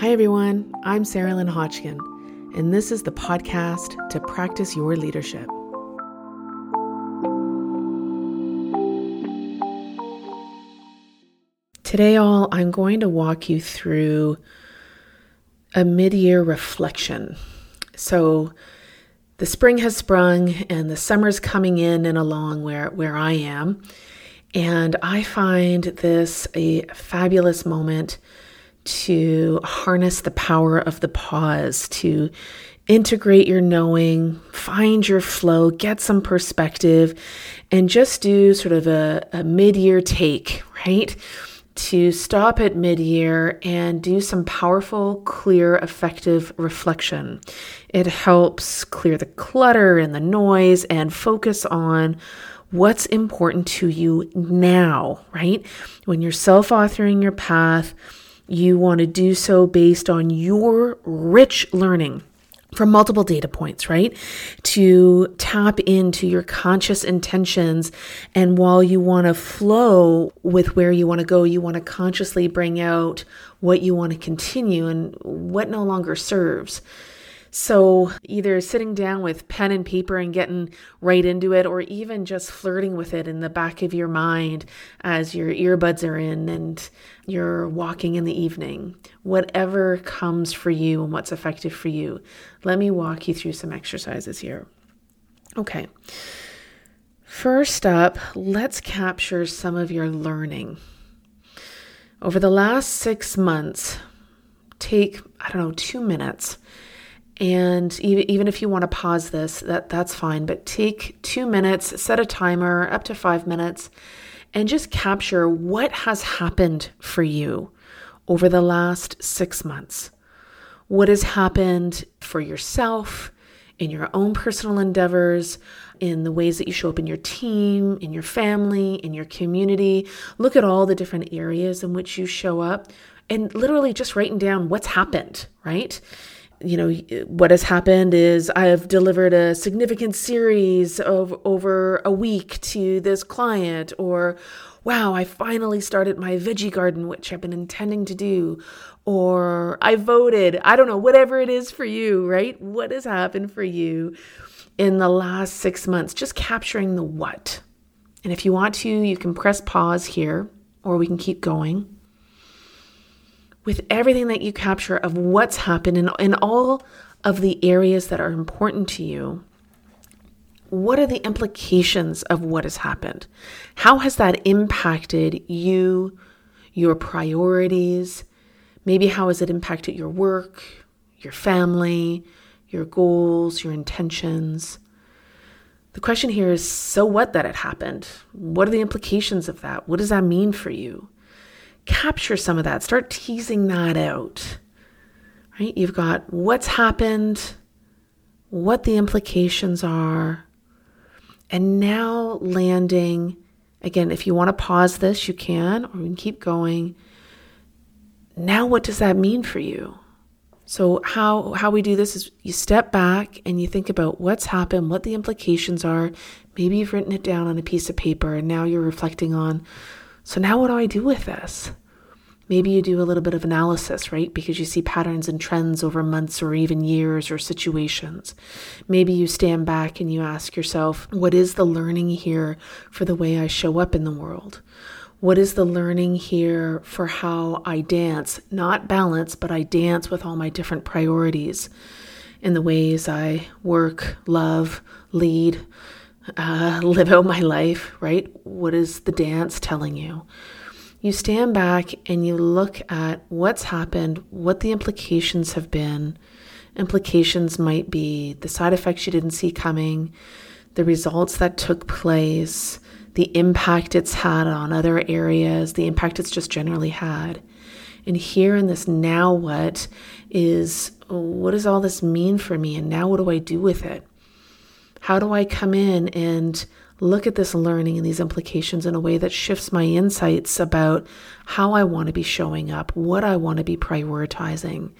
Hi, everyone. I'm Sarah Lynn Hodgkin, and this is the podcast to practice your leadership. Today, all I'm going to walk you through a mid year reflection. So, the spring has sprung and the summer's coming in and along where, where I am. And I find this a fabulous moment to harness the power of the pause, to integrate your knowing, find your flow, get some perspective, and just do sort of a, a mid year take, right? To stop at mid year and do some powerful, clear, effective reflection. It helps clear the clutter and the noise and focus on what's important to you now, right? When you're self authoring your path, you want to do so based on your rich learning from multiple data points, right? To tap into your conscious intentions. And while you want to flow with where you want to go, you want to consciously bring out what you want to continue and what no longer serves. So, either sitting down with pen and paper and getting right into it, or even just flirting with it in the back of your mind as your earbuds are in and you're walking in the evening, whatever comes for you and what's effective for you. Let me walk you through some exercises here. Okay. First up, let's capture some of your learning. Over the last six months, take, I don't know, two minutes and even, if you want to pause this, that, that's fine. But take two minutes, set a timer up to five minutes, and just capture what has happened for you over the last six months. What has happened for yourself in your own personal endeavors, in the ways that you show up in your team, in your family, in your community. Look at all the different areas in which you show up and literally just writing down what's happened, right? You know what has happened is I have delivered a significant series of over a week to this client or wow I finally started my veggie garden which I've been intending to do. Or I voted I don't know whatever it is for you right? What has happened for you in the last 6 months? Just capturing the what. And if you want to you can press pause here or we can keep going with everything that you capture of what's happened in, in all of the areas that are important to you, what are the implications of what has happened? How has that impacted you, your priorities? Maybe how has it impacted your work, your family, your goals, your intentions? The question here is so what that it happened? What are the implications of that? What does that mean for you? Capture some of that, start teasing that out. Right? You've got what's happened, what the implications are, and now landing. Again, if you want to pause this, you can, or you can keep going. Now, what does that mean for you? So how how we do this is you step back and you think about what's happened, what the implications are. Maybe you've written it down on a piece of paper and now you're reflecting on so now what do I do with this? Maybe you do a little bit of analysis, right? Because you see patterns and trends over months or even years or situations. Maybe you stand back and you ask yourself, what is the learning here for the way I show up in the world? What is the learning here for how I dance? Not balance, but I dance with all my different priorities in the ways I work, love, lead, uh, live out my life, right? What is the dance telling you? You stand back and you look at what's happened, what the implications have been. Implications might be the side effects you didn't see coming, the results that took place, the impact it's had on other areas, the impact it's just generally had. And here in this now what is what does all this mean for me? And now what do I do with it? How do I come in and look at this learning and these implications in a way that shifts my insights about how I want to be showing up, what I want to be prioritizing?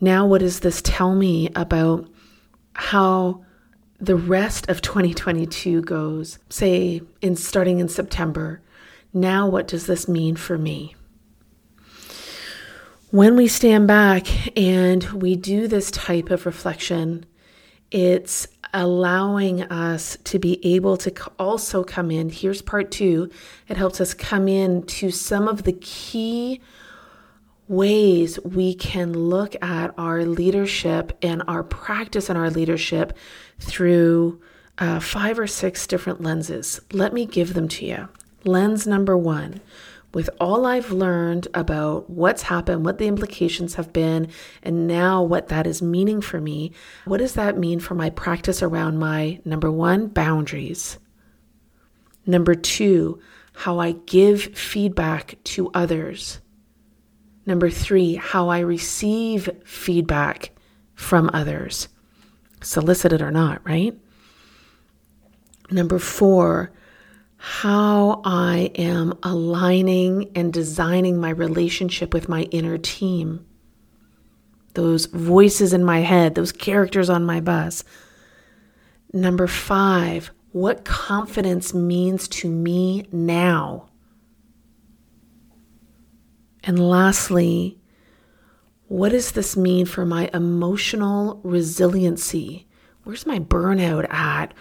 Now, what does this tell me about how the rest of 2022 goes? Say, in starting in September. Now, what does this mean for me? When we stand back and we do this type of reflection, it's allowing us to be able to also come in. Here's part two it helps us come in to some of the key ways we can look at our leadership and our practice and our leadership through uh, five or six different lenses. Let me give them to you. Lens number one with all I've learned about what's happened, what the implications have been, and now what that is meaning for me, what does that mean for my practice around my number one, boundaries? Number two, how I give feedback to others. Number three, how I receive feedback from others, solicited or not, right? Number four, how I am aligning and designing my relationship with my inner team. Those voices in my head, those characters on my bus. Number five, what confidence means to me now. And lastly, what does this mean for my emotional resiliency? Where's my burnout at?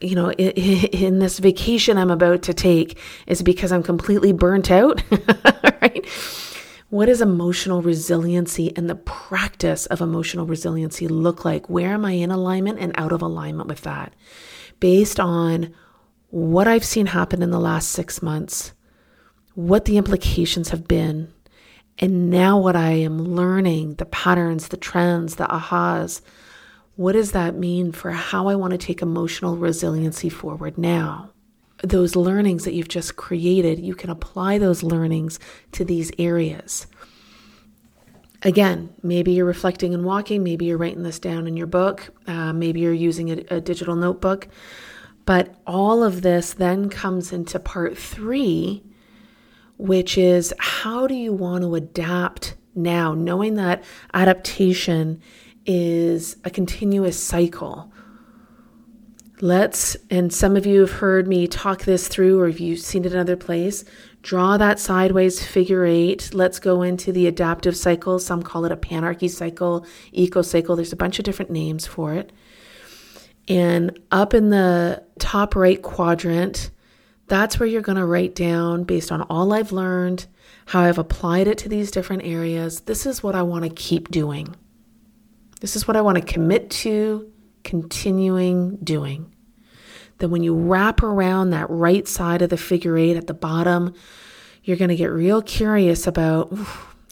You know, in, this vacation I'm about to take is because I'm completely burnt out, right? What does emotional resiliency and the practice of emotional resiliency look like? Where am I in alignment and out of alignment with that? Based on what I've seen happen in the last six months, what the implications have been, and now what I am learning the patterns, the trends, the ahas what does that mean for how I want to take emotional resiliency forward now? Those learnings that you've just created, you can apply those learnings to these areas. Again, maybe you're reflecting and walking, maybe you're writing this down in your book, uh, maybe you're using a, a digital notebook. But all of this then comes into part three, which is how do you want to adapt now, knowing that adaptation is a continuous cycle. Let's, and some of you have heard me talk this through, or you've seen it another place, draw that sideways figure eight. Let's go into the adaptive cycle. Some call it a panarchy cycle, eco cycle. There's a bunch of different names for it. And up in the top right quadrant, that's where you're going to write down, based on all I've learned, how I've applied it to these different areas. This is what I want to keep doing. This is what I want to commit to continuing doing. Then, when you wrap around that right side of the figure eight at the bottom, you're going to get real curious about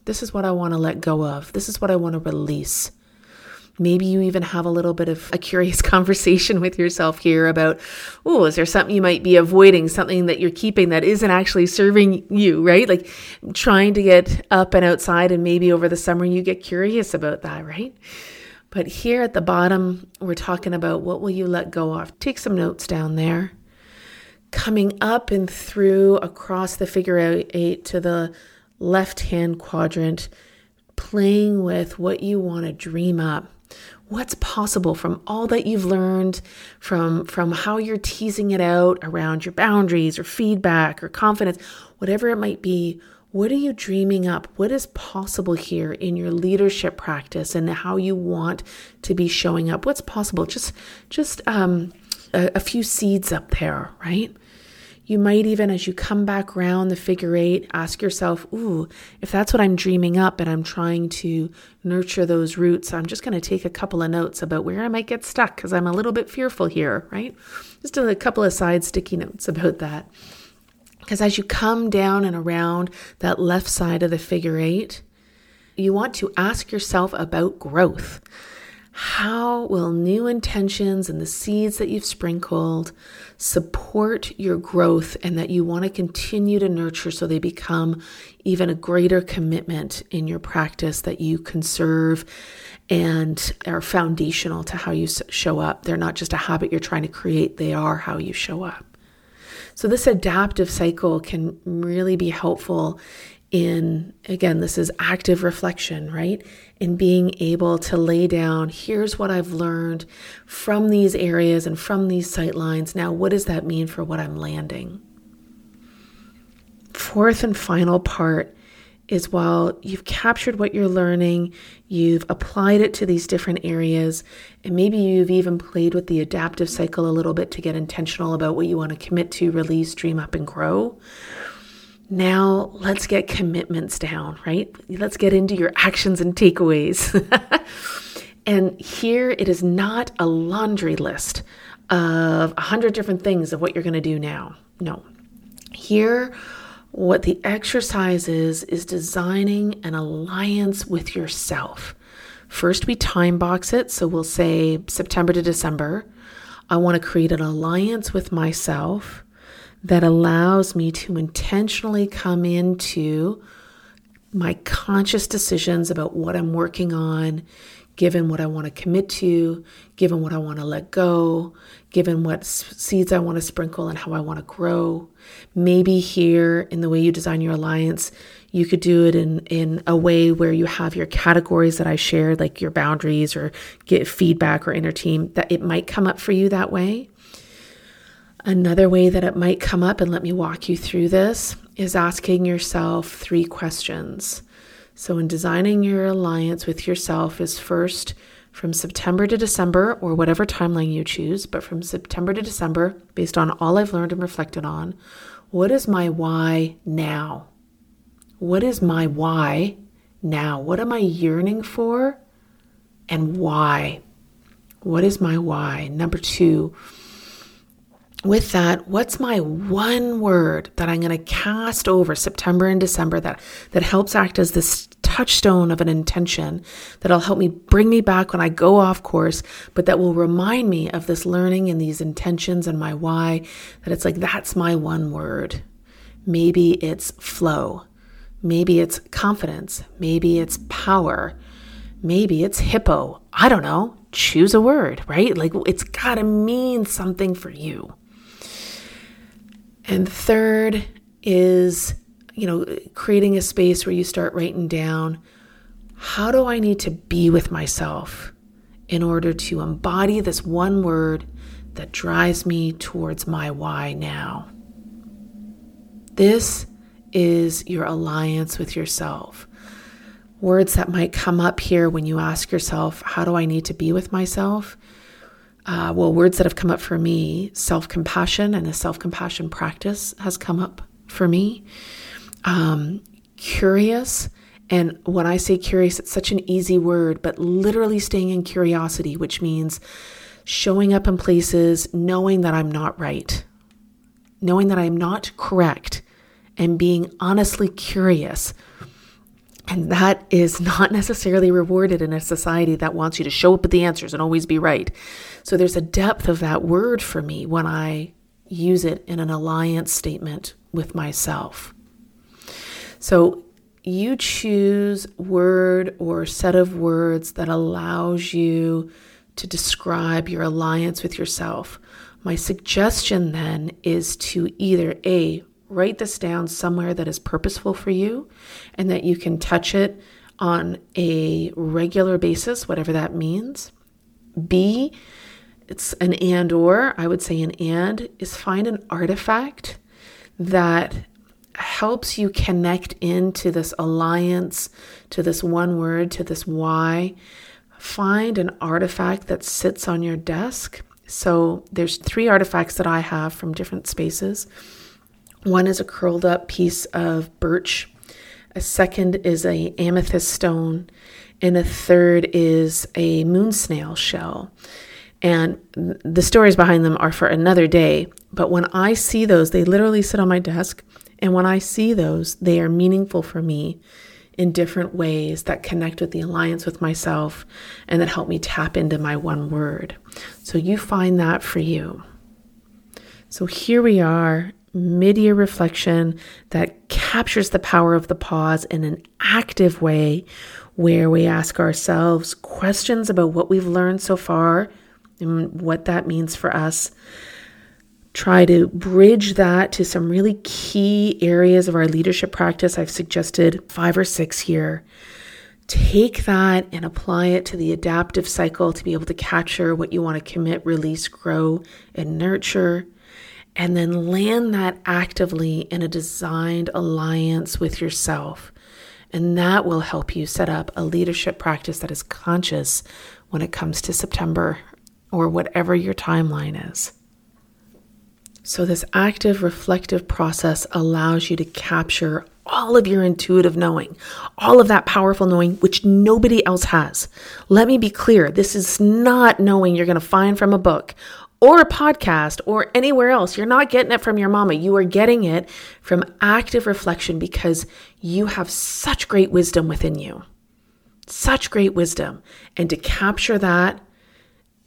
this is what I want to let go of. This is what I want to release. Maybe you even have a little bit of a curious conversation with yourself here about, oh, is there something you might be avoiding, something that you're keeping that isn't actually serving you, right? Like trying to get up and outside, and maybe over the summer you get curious about that, right? But here at the bottom, we're talking about what will you let go of. Take some notes down there. Coming up and through across the figure eight to the left hand quadrant, playing with what you want to dream up. What's possible from all that you've learned, from, from how you're teasing it out around your boundaries or feedback or confidence, whatever it might be what are you dreaming up? What is possible here in your leadership practice and how you want to be showing up? What's possible? Just, just um, a, a few seeds up there, right? You might even, as you come back around the figure eight, ask yourself, ooh, if that's what I'm dreaming up and I'm trying to nurture those roots, I'm just going to take a couple of notes about where I might get stuck because I'm a little bit fearful here, right? Just a couple of side sticky notes about that. Because as you come down and around that left side of the figure eight, you want to ask yourself about growth. How will new intentions and the seeds that you've sprinkled support your growth and that you want to continue to nurture so they become even a greater commitment in your practice that you conserve and are foundational to how you show up? They're not just a habit you're trying to create, they are how you show up. So, this adaptive cycle can really be helpful in, again, this is active reflection, right? In being able to lay down, here's what I've learned from these areas and from these sight lines. Now, what does that mean for what I'm landing? Fourth and final part is while you've captured what you're learning, you've applied it to these different areas, and maybe you've even played with the adaptive cycle a little bit to get intentional about what you want to commit to, release, dream up, and grow. Now, let's get commitments down, right? Let's get into your actions and takeaways. and here it is not a laundry list of a hundred different things of what you're going to do now. No. Here what the exercise is, is designing an alliance with yourself. First, we time box it. So we'll say September to December. I want to create an alliance with myself that allows me to intentionally come into my conscious decisions about what I'm working on, given what I want to commit to, given what I want to let go, given what seeds I want to sprinkle and how I want to grow. Maybe here in the way you design your alliance, you could do it in, in a way where you have your categories that I shared, like your boundaries or get feedback or inner team, that it might come up for you that way. Another way that it might come up, and let me walk you through this, is asking yourself three questions. So, in designing your alliance with yourself, is first from September to December, or whatever timeline you choose, but from September to December, based on all I've learned and reflected on, what is my why now? What is my why now? What am I yearning for and why? What is my why? Number two, with that, what's my one word that I'm going to cast over September and December that that helps act as this touchstone of an intention that'll help me bring me back when I go off course, but that will remind me of this learning and these intentions and my why that it's like that's my one word. Maybe it's flow. Maybe it's confidence. Maybe it's power. Maybe it's hippo. I don't know. Choose a word, right? Like it's got to mean something for you. And third is, you know, creating a space where you start writing down how do I need to be with myself in order to embody this one word that drives me towards my why now? This is your alliance with yourself. Words that might come up here when you ask yourself, How do I need to be with myself? Uh, well, words that have come up for me self compassion and a self compassion practice has come up for me. Um, curious. And when I say curious, it's such an easy word, but literally staying in curiosity, which means showing up in places knowing that I'm not right, knowing that I'm not correct, and being honestly curious and that is not necessarily rewarded in a society that wants you to show up with the answers and always be right. So there's a depth of that word for me when I use it in an alliance statement with myself. So you choose word or set of words that allows you to describe your alliance with yourself. My suggestion then is to either A, write this down somewhere that is purposeful for you and that you can touch it on a regular basis, whatever that means. B, it's an and or, I would say an and, is find an artifact that helps you connect into this alliance, to this one word, to this why. Find an artifact that sits on your desk. So there's three artifacts that I have from different spaces. One is a curled up piece of birch. A second is a amethyst stone, and a third is a moon snail shell. And the stories behind them are for another day. But when I see those, they literally sit on my desk. And when I see those, they are meaningful for me in different ways that connect with the alliance with myself and that help me tap into my one word. So you find that for you. So here we are year reflection that captures the power of the pause in an active way where we ask ourselves questions about what we've learned so far and what that means for us. Try to bridge that to some really key areas of our leadership practice. I've suggested five or six here. Take that and apply it to the adaptive cycle to be able to capture what you want to commit, release, grow, and nurture and then land that actively in a designed alliance with yourself. And that will help you set up a leadership practice that is conscious when it comes to September or whatever your timeline is. So, this active reflective process allows you to capture all of your intuitive knowing, all of that powerful knowing, which nobody else has. Let me be clear this is not knowing you're going to find from a book or a podcast or anywhere else. You're not getting it from your mama. You are getting it from active reflection because you have such great wisdom within you. Such great wisdom. And to capture that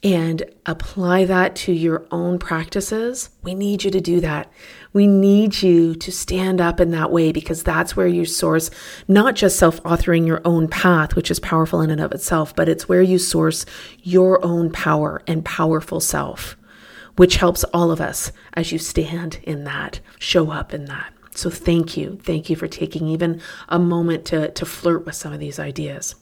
and apply that to your own practices, we need you to do that. We need you to stand up in that way because that's where you source not just self authoring your own path, which is powerful in and of itself, but it's where you source your own power and powerful self, which helps all of us as you stand in that, show up in that. So thank you. Thank you for taking even a moment to, to flirt with some of these ideas.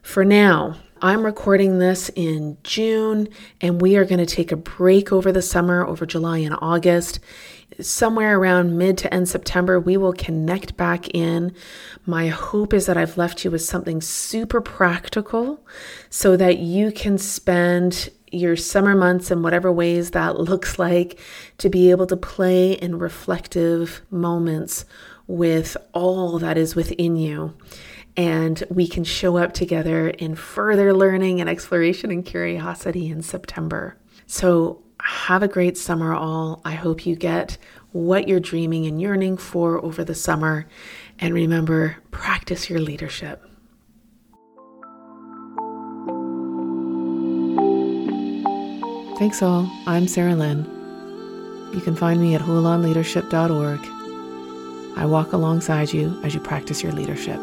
For now, I'm recording this in June, and we are going to take a break over the summer, over July and August. Somewhere around mid to end September, we will connect back in. My hope is that I've left you with something super practical so that you can spend your summer months in whatever ways that looks like to be able to play in reflective moments with all that is within you and we can show up together in further learning and exploration and curiosity in September. So, have a great summer, all. I hope you get what you're dreaming and yearning for over the summer. And remember, practice your leadership. Thanks, all. I'm Sarah Lynn. You can find me at hulanleadership.org. I walk alongside you as you practice your leadership.